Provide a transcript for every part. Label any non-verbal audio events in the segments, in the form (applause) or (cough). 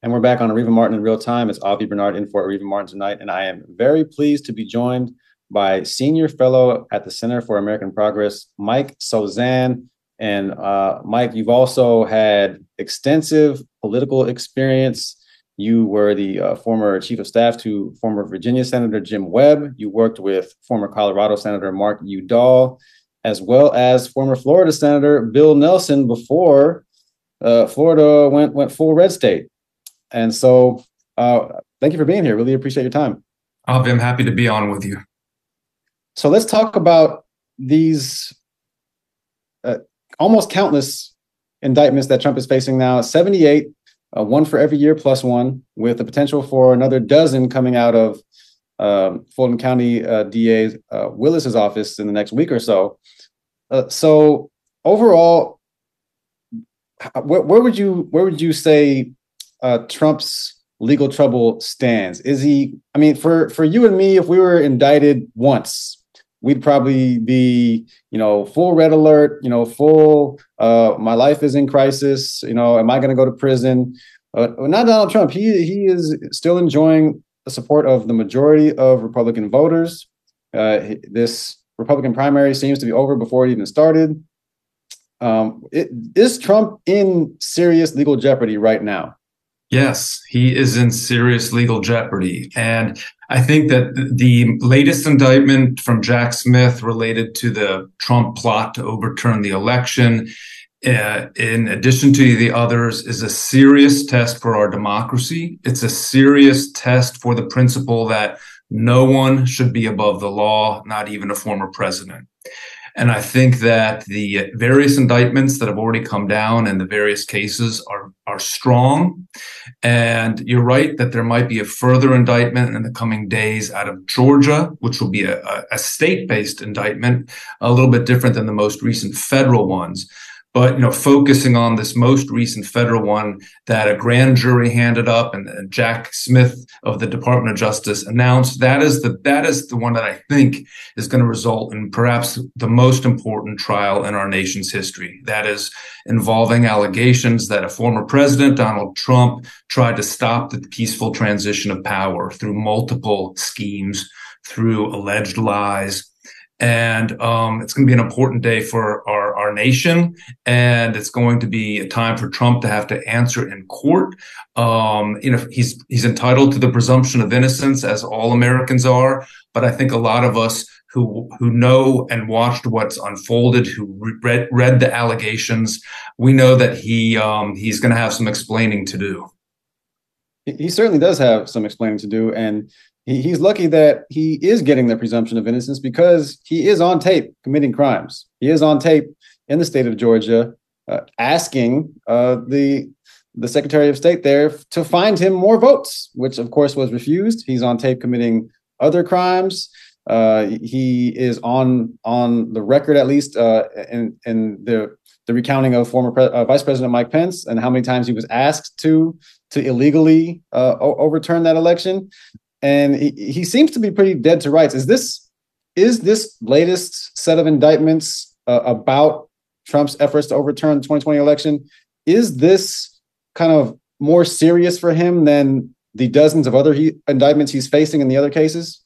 And we're back on Areva Martin in real time. It's Avi Bernard in for Areva Martin tonight. And I am very pleased to be joined by Senior Fellow at the Center for American Progress, Mike Sozan. And uh, Mike, you've also had extensive political experience. You were the uh, former chief of staff to former Virginia Senator Jim Webb. You worked with former Colorado Senator Mark Udall, as well as former Florida Senator Bill Nelson before uh, Florida went went full red state. And so, uh, thank you for being here. Really appreciate your time. I'm happy to be on with you. So let's talk about these uh, almost countless indictments that Trump is facing now. 78, uh, one for every year plus one, with the potential for another dozen coming out of um, Fulton County uh, DA uh, Willis's office in the next week or so. Uh, so overall, where, where would you where would you say uh, Trump's legal trouble stands? Is he? I mean, for for you and me, if we were indicted once, we'd probably be, you know, full red alert. You know, full. Uh, my life is in crisis. You know, am I going to go to prison? Uh, not Donald Trump. He he is still enjoying the support of the majority of Republican voters. Uh, this Republican primary seems to be over before it even started. Um, it, is Trump in serious legal jeopardy right now? Yes, he is in serious legal jeopardy. And I think that the latest indictment from Jack Smith related to the Trump plot to overturn the election, uh, in addition to the others, is a serious test for our democracy. It's a serious test for the principle that no one should be above the law, not even a former president. And I think that the various indictments that have already come down and the various cases are, are strong. And you're right that there might be a further indictment in the coming days out of Georgia, which will be a, a state based indictment, a little bit different than the most recent federal ones. But you know, focusing on this most recent federal one that a grand jury handed up, and, and, Jack Smith of the Department of Justice announced, that is the that is the one that I think is going to result in perhaps the most important trial in our nation's history. That is involving allegations that a former president, Donald Trump, tried to stop the peaceful transition of power through multiple schemes, through alleged lies and um, it's going to be an important day for our, our nation. And it's going to be a time for trump to have to answer in court. Um, you know he's he's entitled to the presumption of innocence as all americans are. But i think a lot of us who who know and watched what's unfolded who read read the allegations we know that he um, he's going to have some explaining to do. He certainly does have some explaining to do. And he's lucky that he is getting the presumption of innocence because he is on tape committing crimes. He is on tape in the state of Georgia uh, asking uh, the the Secretary of State there to find him more votes, which of course was refused. He's on tape committing other crimes. Uh, he is on on the record at least uh, in in the the recounting of former Pre- uh, Vice President Mike Pence and how many times he was asked to to illegally uh, overturn that election and he, he seems to be pretty dead to rights. Is this is this latest set of indictments uh, about Trump's efforts to overturn the 2020 election? Is this kind of more serious for him than the dozens of other he, indictments he's facing in the other cases?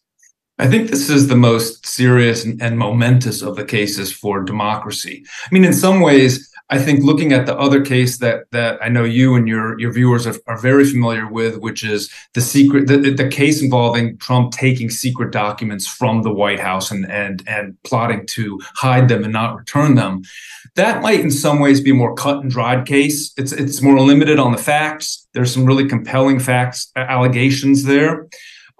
I think this is the most serious and, and, momentous of the cases for democracy. I mean, in some ways, I think looking at the other case that that I know you and your your viewers are, are very familiar with, which is the secret the, the case involving Trump taking secret documents from the White House and and and plotting to hide them and not return them. That might in some ways be a more cut and dried case. It's it's more limited on the facts. There's some really compelling facts uh, allegations there.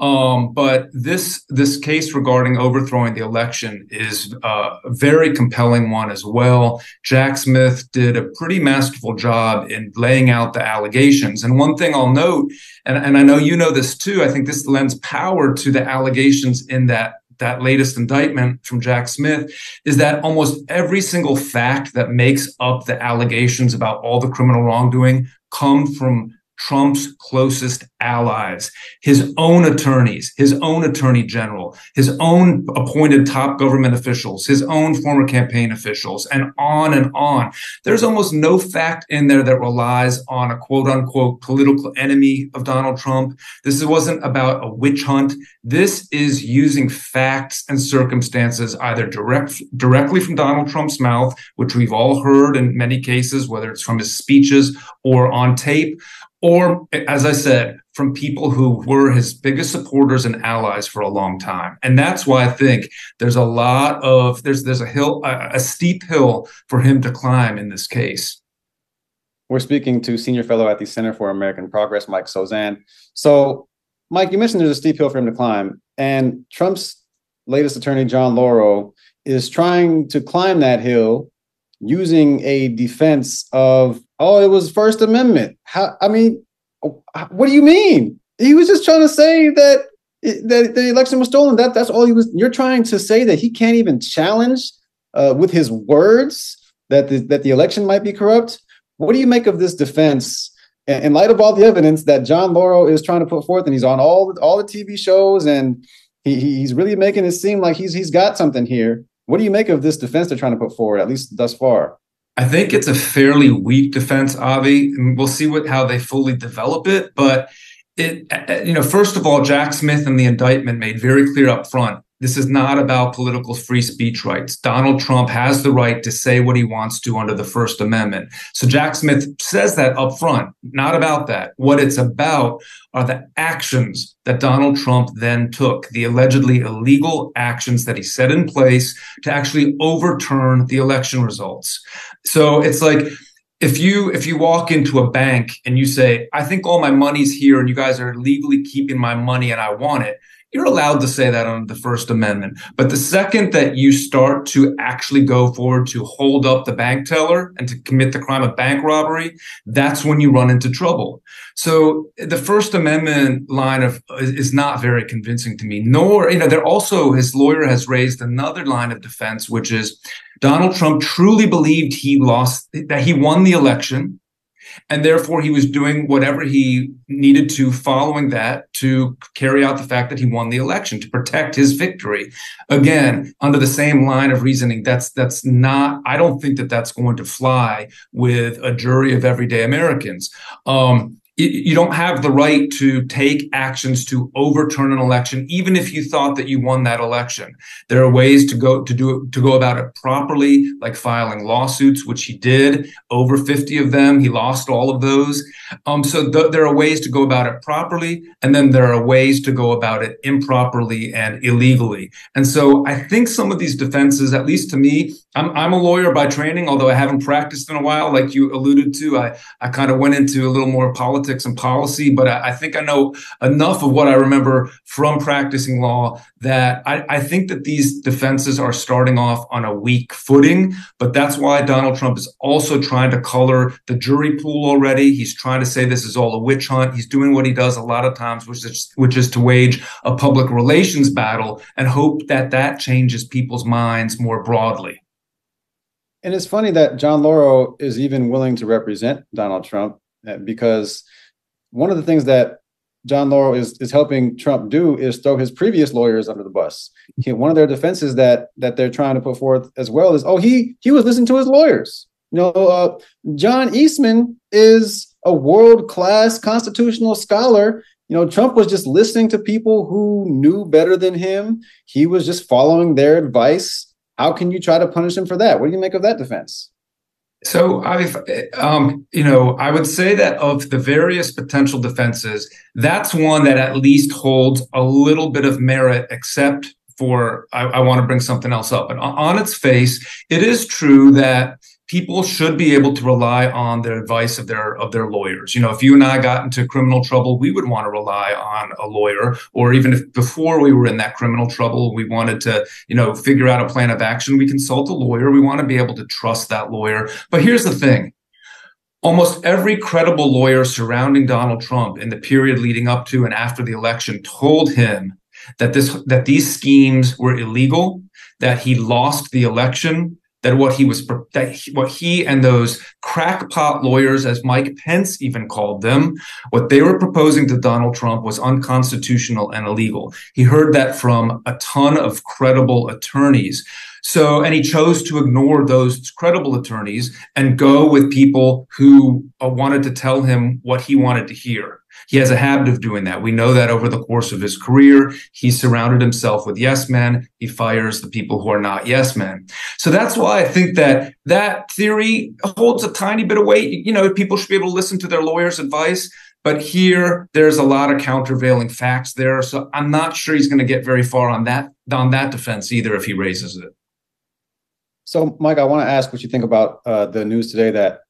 Um, but this this case regarding overthrowing the election is a very compelling one as well. Jack Smith did a pretty masterful job in laying out the allegations. And one thing I'll note, and, and I know you know this too, I think this lends power to the allegations in that that latest indictment from Jack Smith is that almost every single fact that makes up the allegations about all the criminal wrongdoing come from Trump's closest allies, his own attorneys, his own attorney general, his own appointed top government officials, his own former campaign officials, and on and on. There's almost no fact in there that relies on a quote unquote political enemy of Donald Trump. This wasn't about a witch hunt. This is using facts and circumstances either direct, directly from Donald Trump's mouth, which we've all heard in many cases, whether it's from his speeches or on tape, or as I said, from people who were his biggest supporters and allies for a long time. And that's why I think there's a lot of there's there's a hill a, a steep hill for him to climb in this case. We're speaking to senior fellow at the Center for American Progress, Mike Sozan. So, Mike, you mentioned there's a steep hill for him to climb, and Trump's latest attorney, John Lauro, is trying to climb that hill using a defense of oh, it was First Amendment. How? I mean, what do you mean? He was just trying to say that that the election was stolen. That that's all he was. You're trying to say that he can't even challenge uh, with his words that the, that the election might be corrupt. What do you make of this defense? In light of all the evidence that John Lauro is trying to put forth, and he's on all all the TV shows, and he, he's really making it seem like he's he's got something here. What do you make of this defense they're trying to put forward, at least thus far? I think it's a fairly weak defense, Avi. And we'll see what how they fully develop it. But it, you know, first of all, Jack Smith and the indictment made very clear up front this is not about political free speech rights. Donald Trump has the right to say what he wants to under the First Amendment. So Jack Smith says that up front, not about that. What it's about are the actions that Donald Trump then took, the allegedly illegal actions that he set in place to actually overturn the election results. So it's like, if you if you walk into a bank and you say i think all my money's here and you guys are legally keeping my money and i want it you're allowed to say that under the First Amendment. But the second that you start to actually go forward to hold up the bank teller and to commit the crime of bank robbery, that's when you run into trouble. So the First Amendment line of is not very convincing to me. Nor, you know, there also his lawyer has raised another line of defense, which is Donald Trump truly believed he lost that he won the election and therefore, he was doing whatever he needed to following that to carry out the fact that he won the election to protect his victory. Again, under the same line of reasoning, that's that's not. I don't think that that's going to fly with a jury of everyday Americans. Um, you don't have the right to take actions to overturn an election, even if you thought that you won that election. There are ways to go to do to go about it properly, like filing lawsuits, which he did, over 50 of them. He lost all of those. Um, so th- there are ways to go about it properly, and then there are ways to go about it improperly and illegally. And so I think some of these defenses, at least to me, I'm, I'm a lawyer by training, although I haven't practiced in a while, like you alluded to. I, I kind of went into a little more politics and policy, but I, I, think I know enough of what I remember from practicing law that I, I think that these defenses are starting off on a weak footing. But that's why Donald Trump is also trying to color the jury pool already. He's trying to say this is all a witch hunt. He's doing what he does a lot of times, which is, which is to wage a public relations battle and hope that that changes people's minds more broadly. And it's funny that John Lauro is even willing to represent Donald Trump because one of the things that John Lauro is is helping Trump do is throw his previous lawyers under the bus. He, one of their defenses that that they're trying to put forth as well is, oh, he he was listening to his lawyers. You know, uh, John Eastman is a world class constitutional scholar. You know, Trump was just listening to people who knew better than him. He was just following their advice how can you try to punish him for that? What do you make of that defense? So I've, um, you know, I would say that of the various potential defenses, that's one that at least holds a little bit of merit, except for I, I want to bring something else up. And on its face, it is true that people should be able to rely on the advice of their of their lawyers. You know, if you and I got into criminal trouble, we would want to rely on a lawyer, or even if before we were in that criminal trouble, we wanted to, you know, figure out a plan of action, we consult a lawyer. We want to be able to trust that lawyer. But here's the thing. Almost every credible lawyer surrounding Donald Trump in the period leading up to and after the election told him that this that these schemes were illegal, that he lost the election, that what he was that he, what he and those crackpot lawyers, as Mike Pence even called them, what they were proposing to Donald Trump was unconstitutional and illegal. He heard that from a ton of credible attorneys. So, and he chose to ignore those credible attorneys and go with people who uh, wanted to tell him what he wanted to hear. He has a habit of doing that. We know that over the course of his career, he surrounded himself with yes men. He fires the people who are not yes men. So that's why I think that that theory holds a tiny bit of weight. You know, people should be able to listen to their lawyer's advice. But here, there's a lot of countervailing facts there. So I'm not sure he's going to get very far on that on that defense either if he raises it. So, Mike, I want to ask what you think about uh, the news today that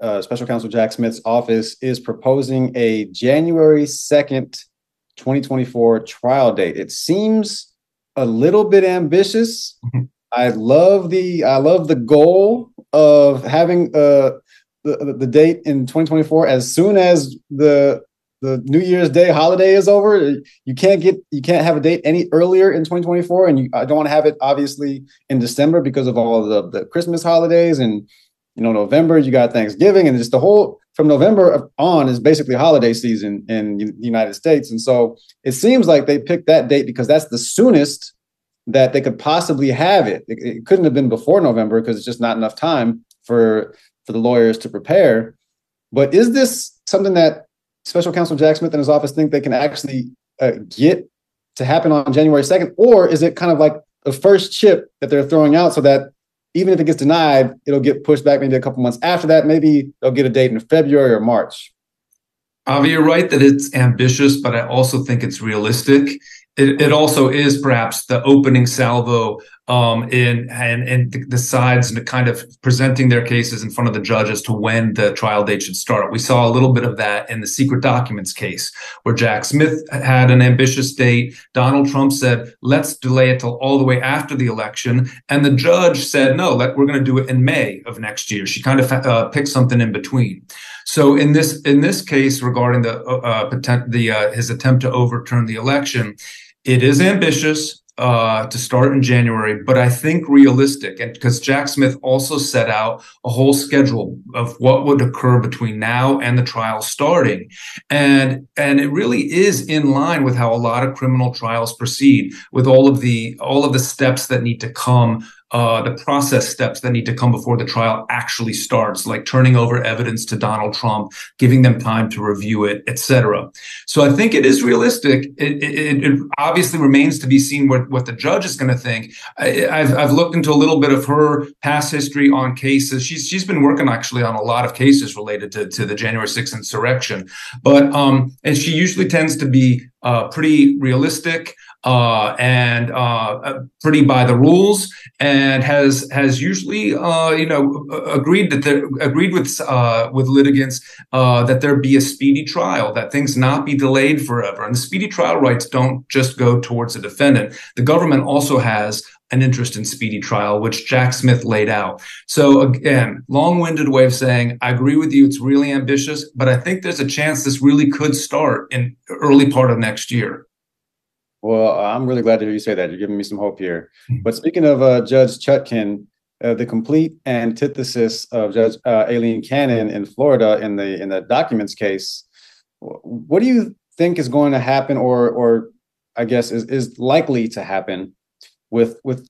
uh, Special Counsel Jack Smith's office is proposing a January 2nd, 2024 trial date. It seems a little bit ambitious. Mm-hmm. I love the I love the goal of having uh, the the date in 2024 as soon as the the New Year's Day holiday is over. You can't get you can't have a date any earlier in 2024, and you I don't want to have it obviously in December because of all the the Christmas holidays and you know November you got Thanksgiving and just the whole from November on is basically holiday season in the United States, and so it seems like they picked that date because that's the soonest that they could possibly have it. It, it couldn't have been before November because it's just not enough time for for the lawyers to prepare. But is this something that special counsel Jack Smith and his office think they can actually uh, get to happen on January 2nd? Or is it kind of like the first chip that they're throwing out so that even if it gets denied, it'll get pushed back maybe a couple months after that? Maybe they'll get a date in February or March. Avi, you're right that it's ambitious, but I also think it's realistic it, it also is perhaps the opening salvo um, in and and the sides and kind of presenting their cases in front of the judge as to when the trial date should start. We saw a little bit of that in the secret documents case, where Jack Smith had an ambitious date. Donald Trump said, "Let's delay it till all the way after the election," and the judge said, "No, let, we're going to do it in May of next year." She kind of uh, picked something in between. So in this in this case regarding the uh, uh, the uh, his attempt to overturn the election it is ambitious uh, to start in January, but I think realistic. And because Jack Smith also set out a whole schedule of what would occur between now and the trial starting. And, and it really is in line with how a lot of criminal trials proceed with all of the, all of the steps that need to come uh, the process steps that need to come before the trial actually starts, like turning over evidence to Donald Trump, giving them time to review it, etc. So I think it is realistic. It, it, it obviously remains to be seen what, what the judge is going to think. I, have I've looked into a little bit of her past history on cases. She's she's been working actually on a lot of cases related to, to the January 6th insurrection, but um, and she usually tends to be uh, pretty realistic uh, and uh, pretty by the rules, and has has usually uh, you know agreed that agreed with uh, with litigants uh, that there be a speedy trial, that things not be delayed forever, and the speedy trial rights don't just go towards the defendant. The government also has an interest in speedy trial, which Jack Smith laid out. So again, long-winded way of saying, I agree with you. It's really ambitious, but I think there's a chance this really could start in early part of next year. Well, I'm really glad to hear you say that. You're giving me some hope here. Hmm. But speaking of uh, Judge Chutkan, uh, the complete antithesis of Judge uh, Aileen Cannon in Florida in the in the documents case, what do you think is going to happen, or or I guess is is likely to happen with with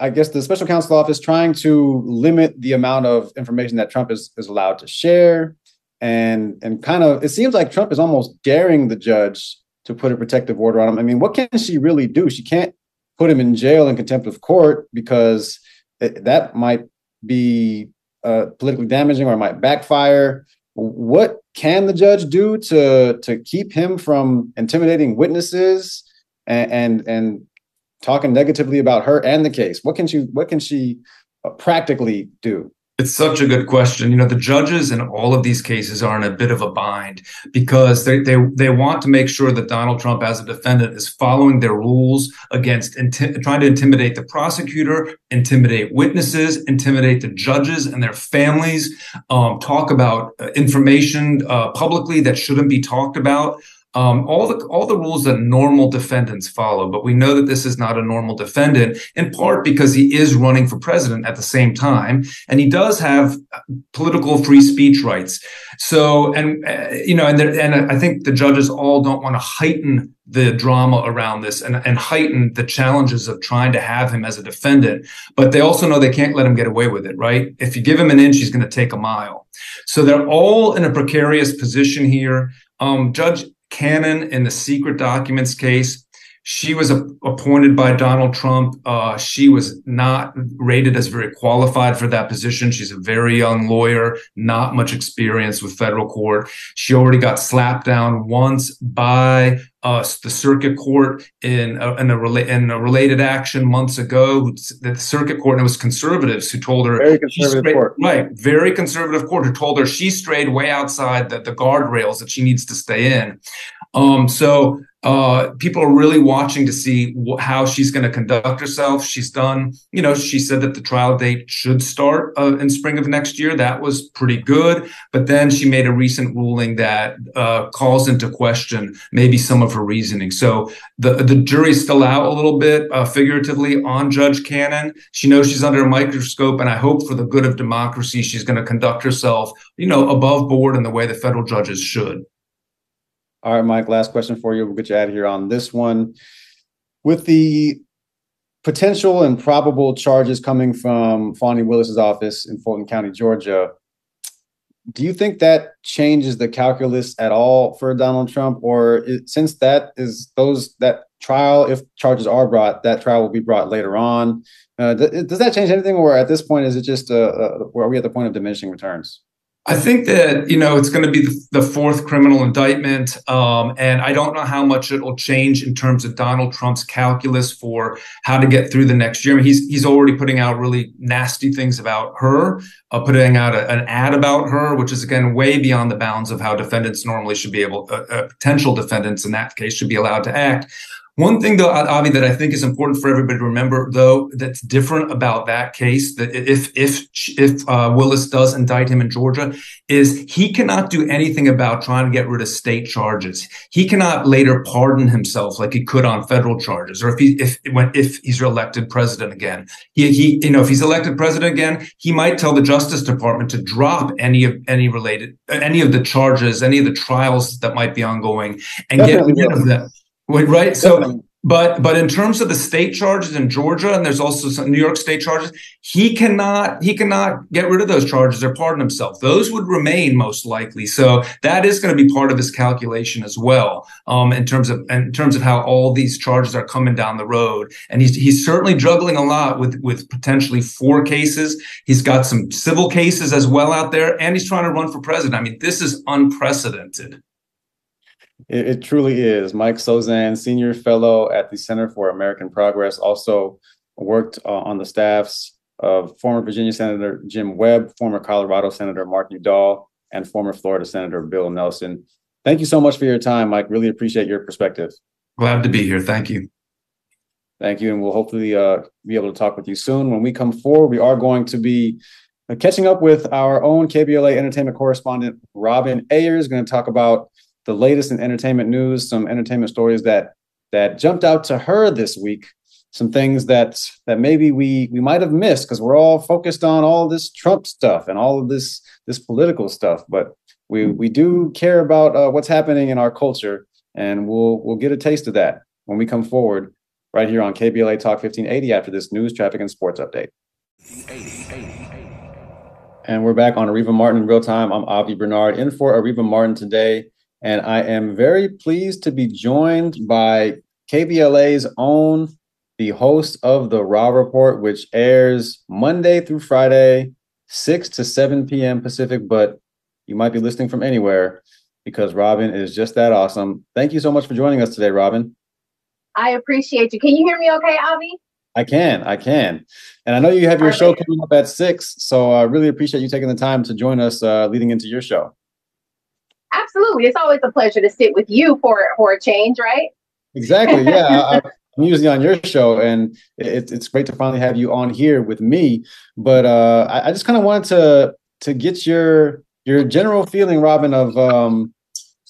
I guess the special counsel office trying to limit the amount of information that Trump is is allowed to share, and and kind of it seems like Trump is almost daring the judge to put a protective order on him. I mean, what can she really do? She can't put him in jail in contempt of court because that might be uh, politically damaging or might backfire. What can the judge do to to keep him from intimidating witnesses and and, and talking negatively about her and the case? What can she what can she uh, practically do? It's such a good question. You know, the judges in all of these cases are in a bit of a bind because they they they want to make sure that Donald Trump, as a defendant, is following their rules against inti- trying to intimidate the prosecutor, intimidate witnesses, intimidate the judges and their families, um, talk about uh, information uh, publicly that shouldn't be talked about. Um, all the all the rules that normal defendants follow. But we know that this is not a normal defendant, in part because he is running for president at the same time, and he does have political free speech rights. So, and uh, you know, and there, and I think the judges all don't want to heighten the drama around this and, and heighten the challenges of trying to have him as a defendant. But they also know they can't let him get away with it, right? If you give him an inch, he's going to take a mile. So they're all in a precarious position here. Um, Judge Cannon in the secret documents case she was a- appointed by Donald Trump. Uh, she was not rated as very qualified for that position. She's a very young lawyer, not much experience with federal court. She already got slapped down once by uh, the circuit court in a, in, a rela- in a related action months ago. That The circuit court, and it was conservatives who told her very conservative strayed, court, right? Very conservative court who told her she strayed way outside the, the guardrails that she needs to stay in. Um, so uh, people are really watching to see wh- how she's going to conduct herself. She's done, you know, she said that the trial date should start uh, in spring of next year. That was pretty good. But then she made a recent ruling that uh, calls into question maybe some of her reasoning. So the the jury's still out a little bit, uh, figuratively, on Judge Cannon. She knows she's under a microscope, and I hope for the good of democracy, she's going to conduct herself, you know, above board in the way the federal judges should. All right, Mike, last question for you. We'll get you out of here on this one. With the potential and probable charges coming from Fani Willis's office in Fulton County, Georgia, do you think that changes the calculus at all for Donald Trump? Or since that is those that trial, if charges are brought, that trial will be brought later on. Uh, th- does that change anything, or at this point is it just uh, uh, are we at the point of diminishing returns? I think that you know it's going to be the, fourth criminal indictment, um, and I don't know how much it will change in terms of Donald Trump's calculus for how to get through the next year. I mean, he's he's already putting out really nasty things about her, uh, putting out a, an ad about her, which is again way beyond the bounds of how defendants normally should be able, uh, uh, potential defendants in that case should be allowed to act. One thing, though, Avi, that I think is important for everybody to remember, though, that's different about that case, that if if if uh, Willis does indict him in Georgia, is he cannot do anything about trying to get rid of state charges. He cannot later pardon himself like he could on federal charges, or if he if when if he's elected president again. He he you know if he's elected president again, he might tell the Justice Department to drop any of any related any of the charges, any of the trials that might be ongoing, and Definitely get rid of them right. So, but but in terms of the state charges in Georgia, and there's also some New York state charges, he cannot he cannot get rid of those charges or pardon himself. Those would remain most likely. So that is going to be part of his calculation as well, um, in terms of in terms of how all these charges are coming down the road. And he's he's certainly juggling a lot with with potentially four cases. He's got some civil cases as well out there, and he's trying to run for president. I mean, this is unprecedented. It, it, truly is. Mike Sozan, senior fellow at the Center for American Progress, also worked uh, on the staffs of former Virginia Senator Jim Webb, former Colorado Senator Mark Udall, and former Florida Senator Bill Nelson. Thank you so much for your time, Mike. Really appreciate your perspective. Glad to be here. Thank you. Thank you. And we'll hopefully uh, be able to talk with you soon. When we come forward, we are going to be uh, catching up with our own KBLA entertainment correspondent, Robin Ayers, going to talk about the latest in entertainment news, some entertainment stories that that jumped out to her this week, some things that that maybe we we might have missed because we're all focused on all this Trump stuff and all of this this political stuff, but we we do care about uh, what's happening in our culture, and we'll we'll get a taste of that when we come forward right here on KBLA Talk 1580 after this news, traffic, and sports update. And we're back on Areva Martin in real time. I'm Avi Bernard in for Areva Martin today. And I am very pleased to be joined by KBLA's own, the host of the RA Report, which airs Monday through Friday, 6 to 7 p.m. Pacific, but you might be listening from anywhere because Robin is just that awesome. Thank you so much for joining us today, Robin. I appreciate you. Can you hear me okay, Avi? I can, I can. And I know you have your show coming up at six, so I really appreciate you taking the time to join us uh, leading into your show. Absolutely. It's always a pleasure to sit with you for for a change, right? Exactly. (laughs) Yeah. I, am usually on your show, and it, it's great to finally have you on here with me. But uh, I, I just kind of wanted to to get your your general feeling, Robin, of um,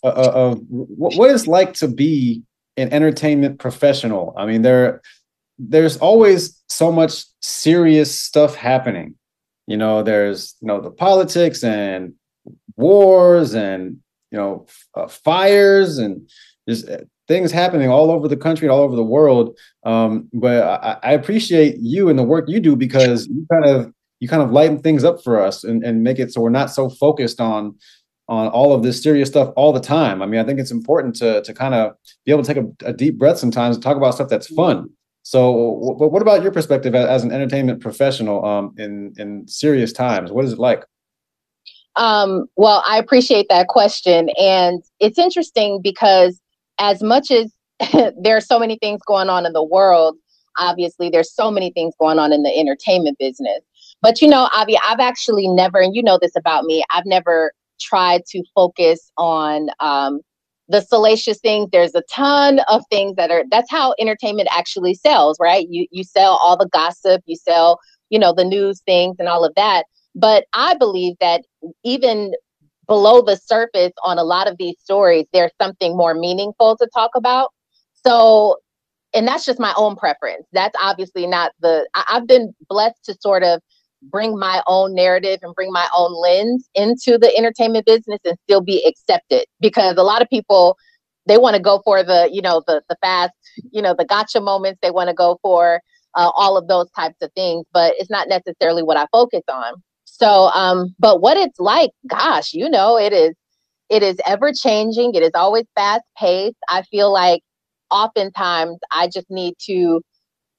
of what it's like to be an entertainment professional. I mean, there there's always so much serious stuff happening. You know, there's you know the politics and wars and you know uh, fires and just uh, things happening all over the country and all over the world. Um, but I, I, appreciate you and the work you do because you kind of you kind of lighten things up for us and, and make it so we're not so focused on on all of this serious stuff all the time. I mean, I think it's important to to kind of be able to take a, a deep breath sometimes and talk about stuff that's fun. So, w- what about your perspective as, as an entertainment professional um, in in serious times? What is it like? Um, well, I appreciate that question, and it's interesting because as much as (laughs) there are so many things going on in the world, obviously there's so many things going on in the entertainment business. But you know, Avi, I've actually never, and you know this about me, I've never tried to focus on um, the salacious things. There's a ton of things that are. That's how entertainment actually sells, right? You you sell all the gossip, you sell, you know, the news things and all of that. But I believe that even below the surface on a lot of these stories, there's something more meaningful to talk about. So, and that's just my own preference. That's obviously not the, I, I've been blessed to sort of bring my own narrative and bring my own lens into the entertainment business and still be accepted because a lot of people they want to go for the you know the the fast you know the gotcha moments they want to go for uh, all of those types of things but it's not necessarily what i focus on so, um, but what it's like, gosh, you know, it is, it is ever changing. It is always fast paced. I feel like oftentimes I just need to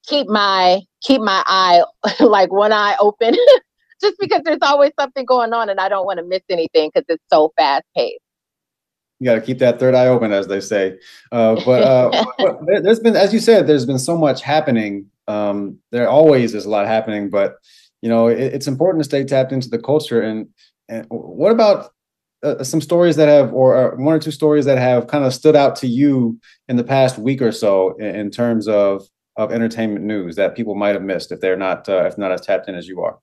keep my keep my eye (laughs) like one eye open (laughs) just because there's always something going on and I don't want to miss anything because it's so fast paced. You got to keep that third eye open, as they say. Uh, but, uh, (laughs) but there's been, as you said, there's been so much happening. Um, there always is a lot happening, but you know it, it's important to stay tapped into the culture. And, and what about uh, some stories that have or, or, one or two stories that have kind of stood out to you in the past week or so in, in terms of of entertainment news that people might have missed if they're not uh, if not as tapped in as you are?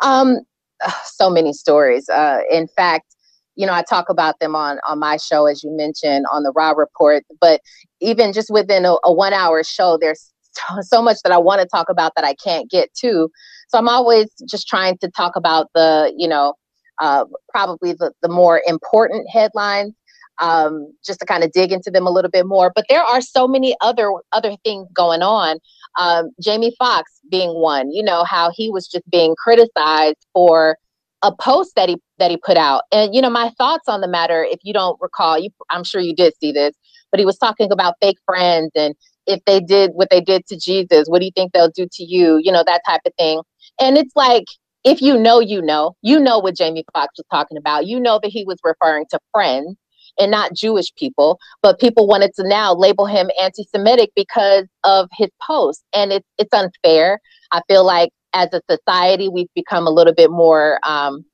Um (sighs) so many stories. Uh in fact you know i talk about them on on my show as you mentioned on the RA report but even just within a, a one hour show there's (laughs) so much that I want to talk about that I can't get to. So I'm always just trying to talk about the, you know, uh, probably the, the more important headlines, um, just to kind of dig into them a little bit more. But there are so many other other things going on. Um, Jamie Foxx being one, you know, how he was just being criticized for a post that he that he put out. And you know, my thoughts on the matter, if you don't recall, you I'm sure you did see this, but he was talking about fake friends and if they did what they did to Jesus, what do you think they'll do to you? You know, that type of thing. And it's like, if you know, you know, you know what Jamie Foxx was talking about. You know that he was referring to friends and not Jewish people, but people wanted to now label him anti-Semitic because of his post, and it's it's unfair. I feel like as a society, we've become a little bit more um,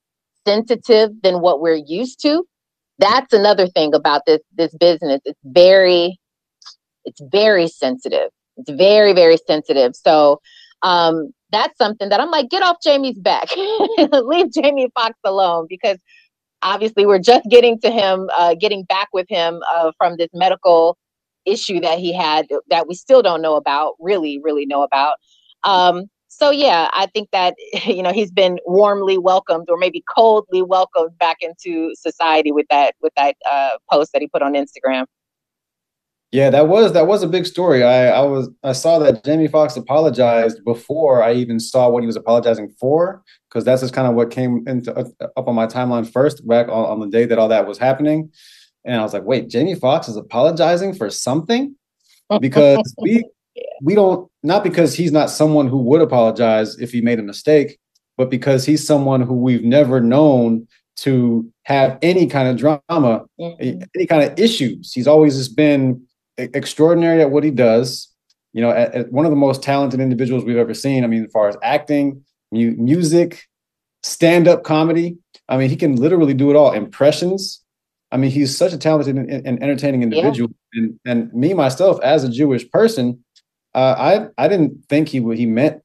sensitive than what we're used to. That's another thing about this this business. It's very it's very sensitive. It's very, very sensitive. So um, that's something that I'm like, get off Jamie's back. (laughs) Leave Jamie Foxx alone because obviously we're just getting to him, uh, getting back with him uh, from this medical issue that he had that we still don't know about, really, really know about. Um, so yeah, I think that (laughs) you know he's been warmly welcomed, or maybe coldly welcomed back into society with that with that uh, post that he put on Instagram. Yeah, that was that was a big story. I I was I saw that Jamie Foxx apologized before I even saw what he was apologizing for because that's just kind of what came into uh, up on my timeline first back on, on the day that all that was happening, and I was like, wait, Jamie Foxx is apologizing for something because (laughs) we we don't not because he's not someone who would apologize if he made a mistake, but because he's someone who we've never known to have any kind of drama, mm-hmm. any kind of issues. He's always just been extraordinary at what he does. You know, at, at one of the most talented individuals we've ever seen. I mean, as far as acting, mu- music, stand-up comedy. I mean, he can literally do it all. Impressions. I mean, he's such a talented and, and entertaining individual. Yeah. And and me myself, as a Jewish person, uh, I I didn't think he he meant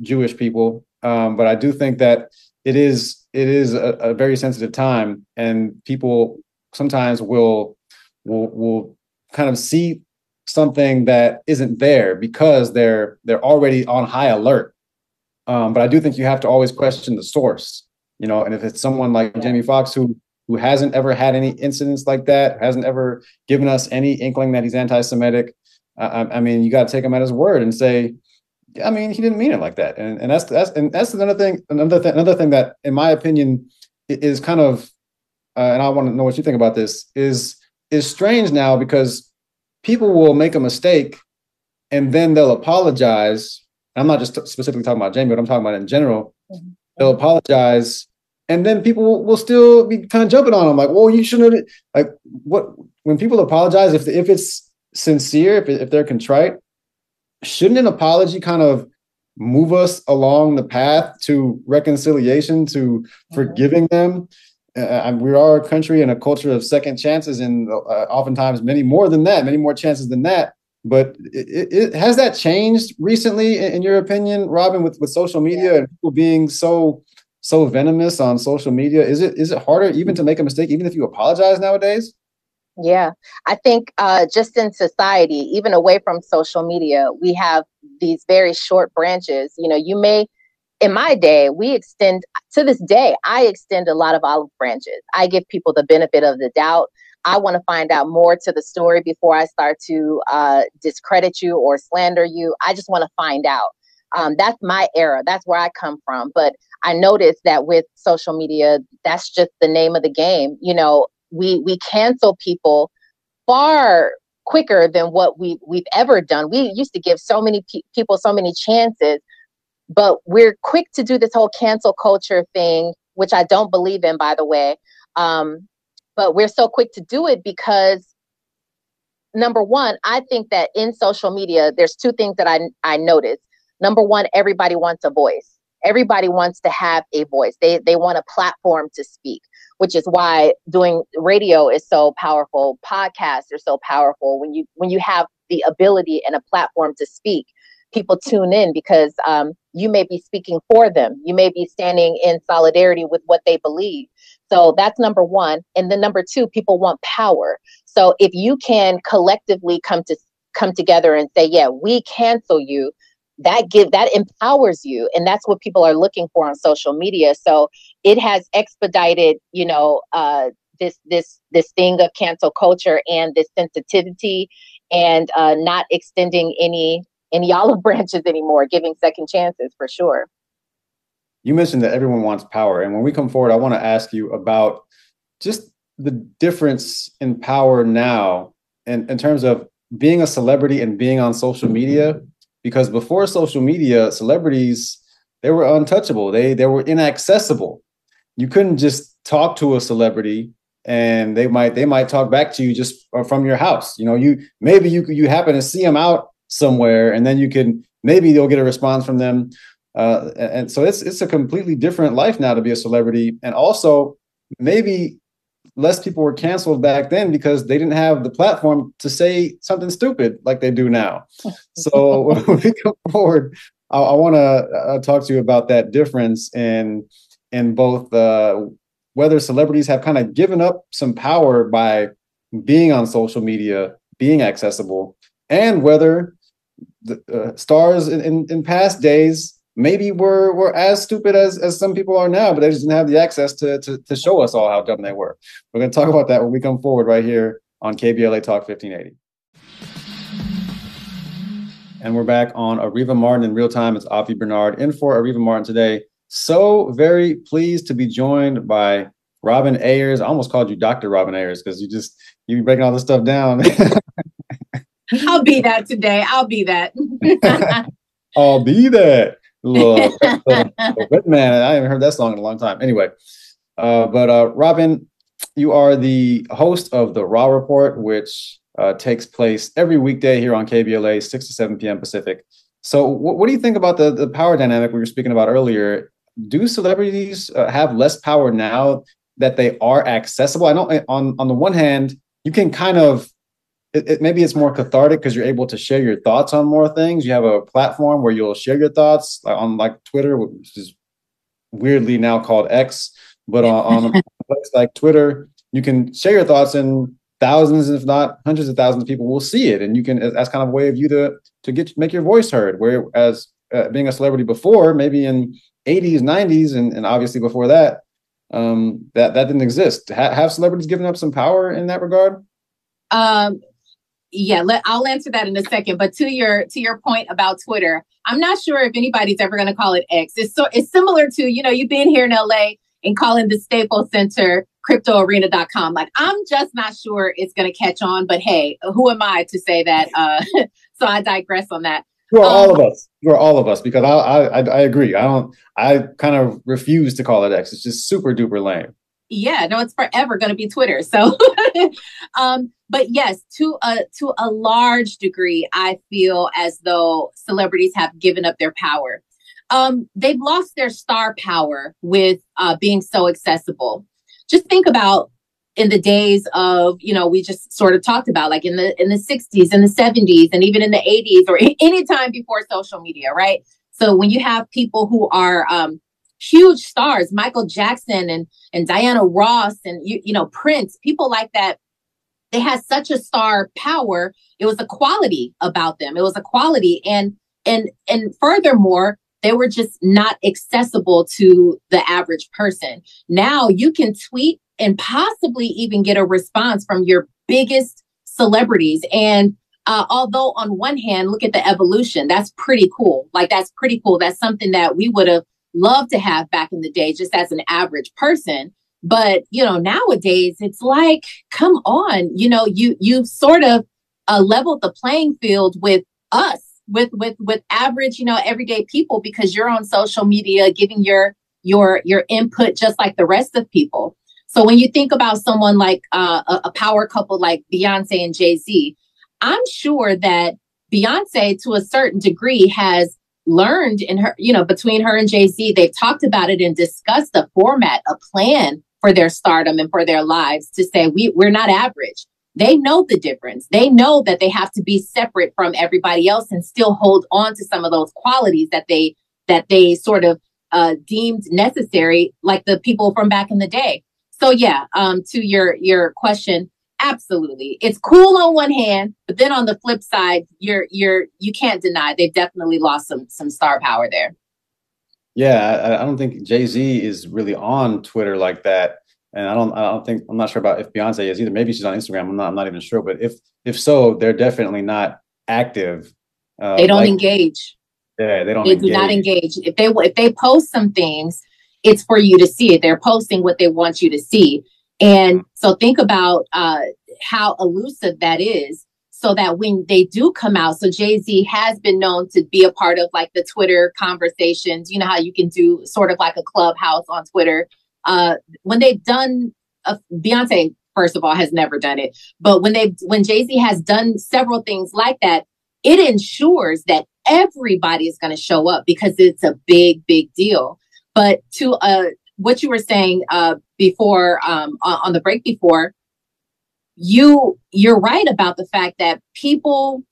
Jewish people, um, but I do think that it is it is a, a very sensitive time, and people sometimes will will will kind of see something that isn't there because they're they're already on high alert. Um, but I do think you have to always question the source, you know. And if it's someone like Jamie Foxx who who hasn't ever had any incidents like that, hasn't ever given us any inkling that he's anti-Semitic, I, I mean, you got to take him at his word and say, I mean, he didn't mean it like that. And and that's that's and that's another thing. Another thing. Another thing that, in my opinion, is kind of, uh, and I want to know what you think about this. Is is strange now because people will make a mistake and then they'll apologize. I'm not just specifically talking about Jamie, but I'm talking about in general. Mm-hmm. They'll apologize, and then people will, still be kind of jumping on them, like, "Well, you shouldn't." Like, what? When people apologize, if if it's sincere, if if they're contrite, shouldn't an apology kind of move us along the path to reconciliation, to mm-hmm. forgiving them? Uh, we are a country and a culture of second chances, and uh, oftentimes many more than that, many more chances than that. But it, it, has that changed recently, in, in, your opinion, Robin, with, with social media yeah. and people being so so venomous on social media? Is it is it harder even to make a mistake, even if you apologize nowadays? Yeah, I think uh, just in society, even away from social media, we have these very short branches. You know, you may, in my day, we extend to this day, I extend a lot of olive branches. I give people the benefit of the doubt. I want to find out more to the story before I start to uh, discredit you or slander you. I just want to find out. Um, that's my era. That's where I come from. But I noticed that with social media, that's just the name of the game. You know, we we cancel people far quicker than what we we've ever done. We used to give so many pe- people so many chances, but we're quick to do this whole cancel culture thing, which I don't believe in, by the way. Um, but we're so quick to do it because number one, I think that in social media, there's two things that I I notice. Number one, everybody wants a voice. Everybody wants to have a voice. They they want a platform to speak which is why doing radio is so powerful podcasts are so powerful when you when you have the ability and a platform to speak people tune in because um, you may be speaking for them. You may be standing in solidarity with what they believe. So that's number one. And then number two people want power. So if you can collectively come to come together and say yeah we cancel you that give that empowers you. And that's what people are looking for on social media. So it has expedited you know uh, this this this thing of cancel culture and this sensitivity and uh, not extending any any olive (laughs) branches anymore giving second chances for sure you mentioned that everyone wants power and when we come forward i want to ask you about just the difference in power now in, in terms of being a celebrity and being on social media because before social media, celebrities they were untouchable. They they were inaccessible. You couldn't just talk to a celebrity and they might they might talk back to you just uh, from your house. You know, you maybe you you happen to see them out somewhere and then you can maybe you'll get a response from them. Uh, and so it's it's a completely different life now to be a celebrity, and also maybe less people were canceled back then because they didn't have the platform to say something stupid like they do now. (laughs) so when (laughs) we come forward, I, I want to uh, talk to you about that difference in in both uh, whether celebrities have kind of given up some power by being on social media, being accessible, and whether the uh, stars in, in, in past days maybe we're we're as stupid as as some people are now, but they just didn't have the access to to, to show us all how dumb they were. We're going to talk about that when we come forward right here on KBLA Talk 1580. And we're back on Areva Martin in real time. It's Avi Bernard in for Areva Martin today. So very pleased to be joined by Robin Ayers. I almost called you Dr. Robin Ayers because you just you be breaking all this stuff down. (laughs) I'll be that today. I'll be that. (laughs) I'll be that little, (laughs) man. I haven't heard that song in a long time. Anyway, uh, but uh, Robin, you are the host of the RA Report, which uh, takes place every weekday here on KBLA, 6 to 7 p.m. Pacific. So, what, what do you think about the, the power dynamic we were speaking about earlier? Do celebrities uh, have less power now that they are accessible? I know on on the one hand, you can kind of it, it, maybe it's more cathartic because you're able to share your thoughts on more things. You have a platform where you'll share your thoughts on like Twitter, which is weirdly now called X, but on, on (laughs) a place like Twitter, you can share your thoughts and thousands, if not hundreds of thousands of people will see it. And you can, that's kind of a way of you to, to get, make your voice heard. Whereas uh, being a celebrity before, maybe in 80s, 90s, and, and obviously before that, um, that, that didn't exist. Ha- have celebrities given up some power in that regard? Um, yeah, let, I'll answer that in a second. But to your to your point about Twitter, I'm not sure if anybody's ever going to call it X. It's so it's similar to you know you've been here in LA and calling the Staples Center cryptoarena.com. Like I'm just not sure it's going to catch on. But hey, who am I to say that? Uh, (laughs) so I digress on that. You are um, all of us. You are all of us because I, I I agree. I don't. I kind of refuse to call it X. It's just super duper lame. Yeah, no, it's forever going to be Twitter. So, (laughs) um, but yes, to a to a large degree, I feel as though celebrities have given up their power. Um, they've lost their star power with uh, being so accessible. Just think about in the days of you know we just sort of talked about like in the in the 60s and the 70s and even in the 80s or (laughs) any time before social media right so when you have people who are um, huge stars michael jackson and and diana ross and you, you know prince people like that they had such a star power. It was a quality about them. It was a quality. And and and furthermore they were just not accessible to the average person. Now you can tweet and possibly even get a response from your biggest celebrities. And uh, although on one hand look at the evolution. That's pretty cool. Like that's pretty cool. That's something that we would have loved to have back in the day just as an average person but you know, nowadays it's like, come on, you know, you you've sort of uh, leveled the playing field with us, with with with average, you know, everyday people because you're on social media giving your your your input just like the rest of people. So when you think about someone like uh, a, a power couple like Beyonce and Jay Z, I'm sure that Beyonce, to a certain degree, has learned in her, you know, between her and Jay Z, they've talked about it and discussed a format, a plan for their stardom and for their lives to say we we're not average. They know the difference. They know that they have to be separate from everybody else and still hold on to some of those qualities that they that they sort of uh, deemed necessary, like the people from back in the day. So yeah, um, to your your question, absolutely, it's cool on one hand, but then on the flip side, you're you're you can't deny they've definitely lost some some star power there. Yeah, I, I don't think Jay Z is really on Twitter like that, and I don't. I don't think I'm not sure about if Beyonce is either. Maybe she's on Instagram. I'm not. I'm not even sure. But if if so, they're definitely not active. Uh, they don't like, engage. Yeah, they don't. They engage. do not engage. If they if they post some things, it's for you to see it. They're posting what they want you to see, and so think about uh, how elusive that is so that when they do come out, so Jay Z has been known to be a part of like the Twitter conversations. You know how you can do sort of like a clubhouse on Twitter. Uh, when they've done, a, Beyonce, first of all, has never done it, but when they when Jay Z has done several things like that, it ensures that everybody is going to show up because it's a big, big deal. But to uh, what you were saying uh, before um, on the break before, you you're right about the fact that people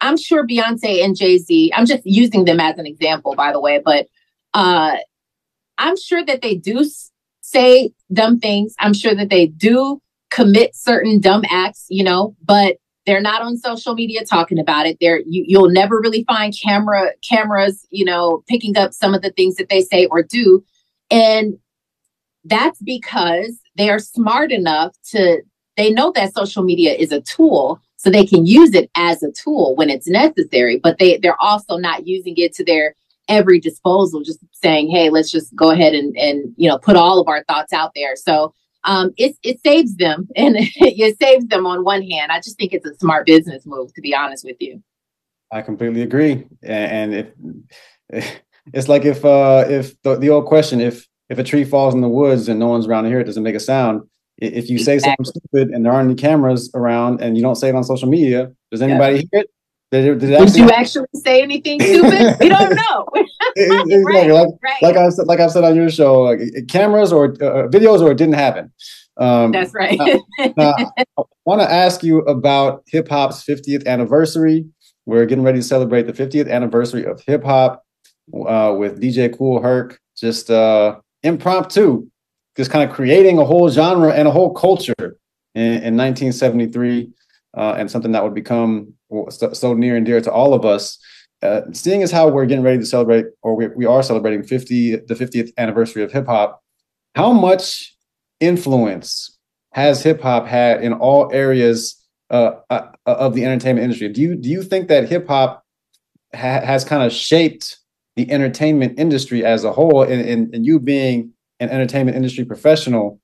i'm sure beyonce and jay-z i'm just using them as an example by the way but uh i'm sure that they do say dumb things. I'm sure that they do commit certain dumb acts you know but they're not on social media talking about it. They're you, you'll never really find camera cameras you know picking up some of the things that they say or do. And that's because they are smart enough to they know that social media is a tool so they can use it as a tool when it's necessary but they they're also not using it to their every disposal just saying hey let's just go ahead and and you know put all of our thoughts out there. So um it, it saves them (laughs) and it saves them on one hand. I just think it's a smart business move to be honest with you. I completely agree and if (laughs) it's like if uh if the, the old question if if a tree falls in the woods and no one's around hear it doesn't make a sound if you say something stupid and there aren't any cameras around and you don't say it on social media, does anybody yeah. hear it? Did, did, did you actually say anything stupid? (laughs) we don't know. (laughs) (laughs) exactly. right, like, right. like I said, like I've said on your show, like, cameras or uh, videos, or it didn't happen. Um, That's right. now, now, I want to ask you about hip hop's 50th anniversary. We're getting ready to celebrate the 50th anniversary of hip hop uh, with DJ Kool Herc. Just uh, impromptu just kind of creating a whole genre and a whole culture in, in 1973, uh, and something that would become so, so, near and dear to all of us. Uh, seeing as how we're getting ready to celebrate, or we, we are celebrating 50 the 50th anniversary of hip hop, how much influence has hip hop had in all areas uh, uh, of the entertainment industry? Do you do you think that hip hop ha- has kind of shaped the entertainment industry as a whole, and, and, and you being an entertainment industry professional,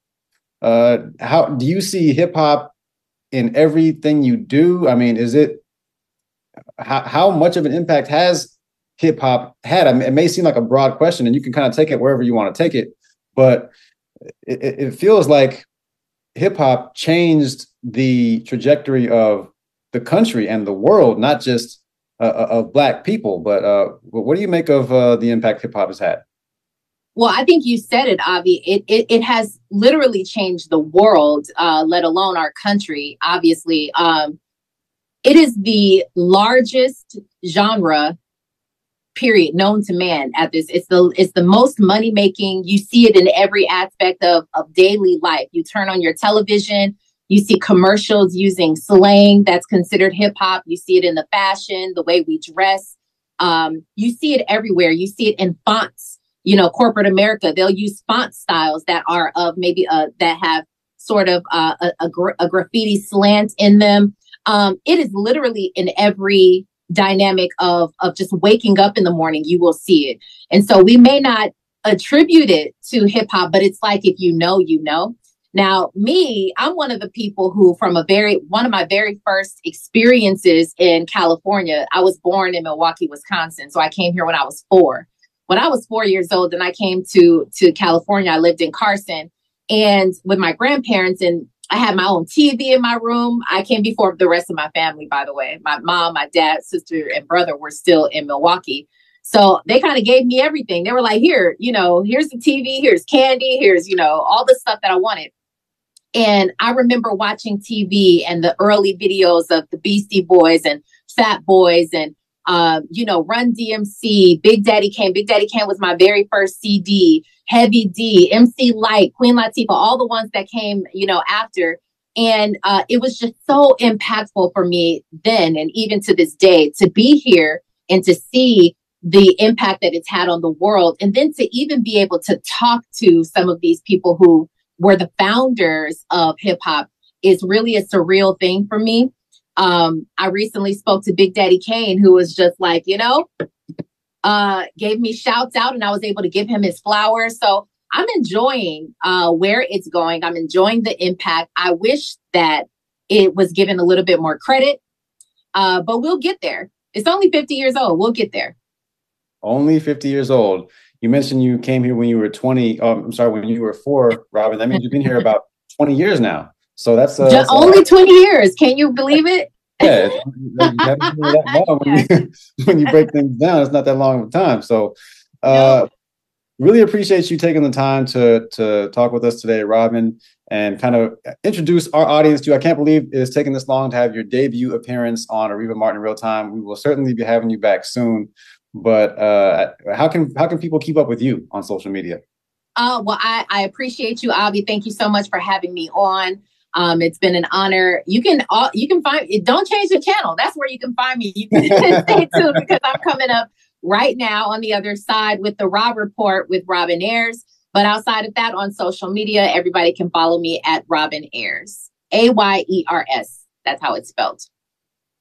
uh, how do you see hip hop in everything you do? I mean, is it how, how much of an impact has hip hop had? I mean, it may seem like a broad question, and you can kind of take it wherever you want to take it, but it, it feels like hip hop changed the trajectory of the country and the world, not just uh, uh of black people. But uh, what do you make of uh, the impact hip hop has had? Well, I think you said it, Avi. It it, it has literally changed the world, uh, let alone our country. Obviously, um, it is the largest genre period known to man at this. It's the it's the most money making you see it in every aspect of of daily life. You turn on your television you see commercials using slang that's considered hip hop you see it in the fashion the way we dress. Um, you see it everywhere. You see it in fonts you know, corporate America, they'll use font styles that are of maybe uh, that have sort of uh, a, a, gra- a, graffiti slant in them. Um, it is literally in every dynamic of of just waking up in the morning, you will see it. And so we may not attribute it to hip hop, but it's like if you know, you know. Now, me, I'm one of the people who, from a very one of my very first experiences in California, I was born in Milwaukee, Wisconsin. So I came here when I was four when I was four years old and I came to to California, I lived in Carson and with my grandparents and I had my own TV in my room. I came before the rest of my family, by the way. My mom, my dad, sister, and brother were still in Milwaukee. So they kind of gave me everything. They were like, here, you know, here's the TV, here's candy, here's, you know, all the stuff that I wanted. And I remember watching TV and the early videos of the Beastie Boys and Fat Boys and um, you know, Run DMC, Big Daddy Kane. Big Daddy Kane was my very first CD, Heavy D, MC Lyte, Queen Latifah, all the ones that came, you know, after. And uh, it was just so impactful for me then and even to this day to be here and to see the impact that it's had on the world. And then to even be able to talk to some of these people who were the founders of hip hop is really a surreal thing for me. Um, I recently spoke to Big Daddy Kane, who was just like, you know, uh, gave me shouts out and I was able to give him his flowers. So I'm enjoying uh, where it's going. I'm enjoying the impact. I wish that it was given a little bit more credit, uh, but we'll get there. It's only 50 years old. We'll get there. Only 50 years old. You mentioned you came here when you were 20. Oh, I'm sorry, when you were four, Robin. That means you've been here about 20 years now. So that's, uh, that's only 20 years. Can you believe it? Yeah, when, you, (laughs) (laughs) when you break things down, it's not that long of a time. So, uh, no. really appreciate you taking the time to to talk with us today, Robin, and kind of introduce our audience to you. I can't believe it's taken this long to have your debut appearance on Areva Martin Real Time. We will certainly be having you back soon. But uh, how can how can people keep up with you on social media? Uh, well, I, I appreciate you, Avi. Thank you so much for having me on. Um, it's been an honor. You can all you can find it. Don't change the channel. That's where you can find me. You can (laughs) stay tuned because I'm coming up right now on the other side with the RA Report with Robin Ayers. But outside of that, on social media, everybody can follow me at Robin Ayers. A Y E R S. That's how it's spelled.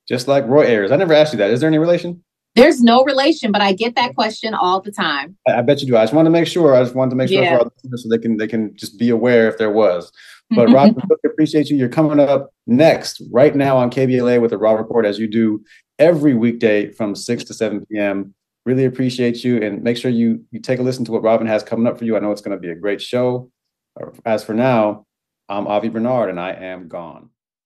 Just like Roy Ayers. I never asked you that. Is there any relation? There's no relation, but I get that question all the time. I, I bet you do. I just want to make sure. I just wanted to make sure yeah. so they can they can just be aware if there was. But (laughs) Rob, really appreciate you. You're coming up next right now on KBLA with the RA Report as you do every weekday from 6 to 7 p.m. Really appreciate you and make sure you you take a listen to what Robin has coming up for you. I know it's going to be a great show. Uh, as for now, I'm Avi Bernard and I am gone.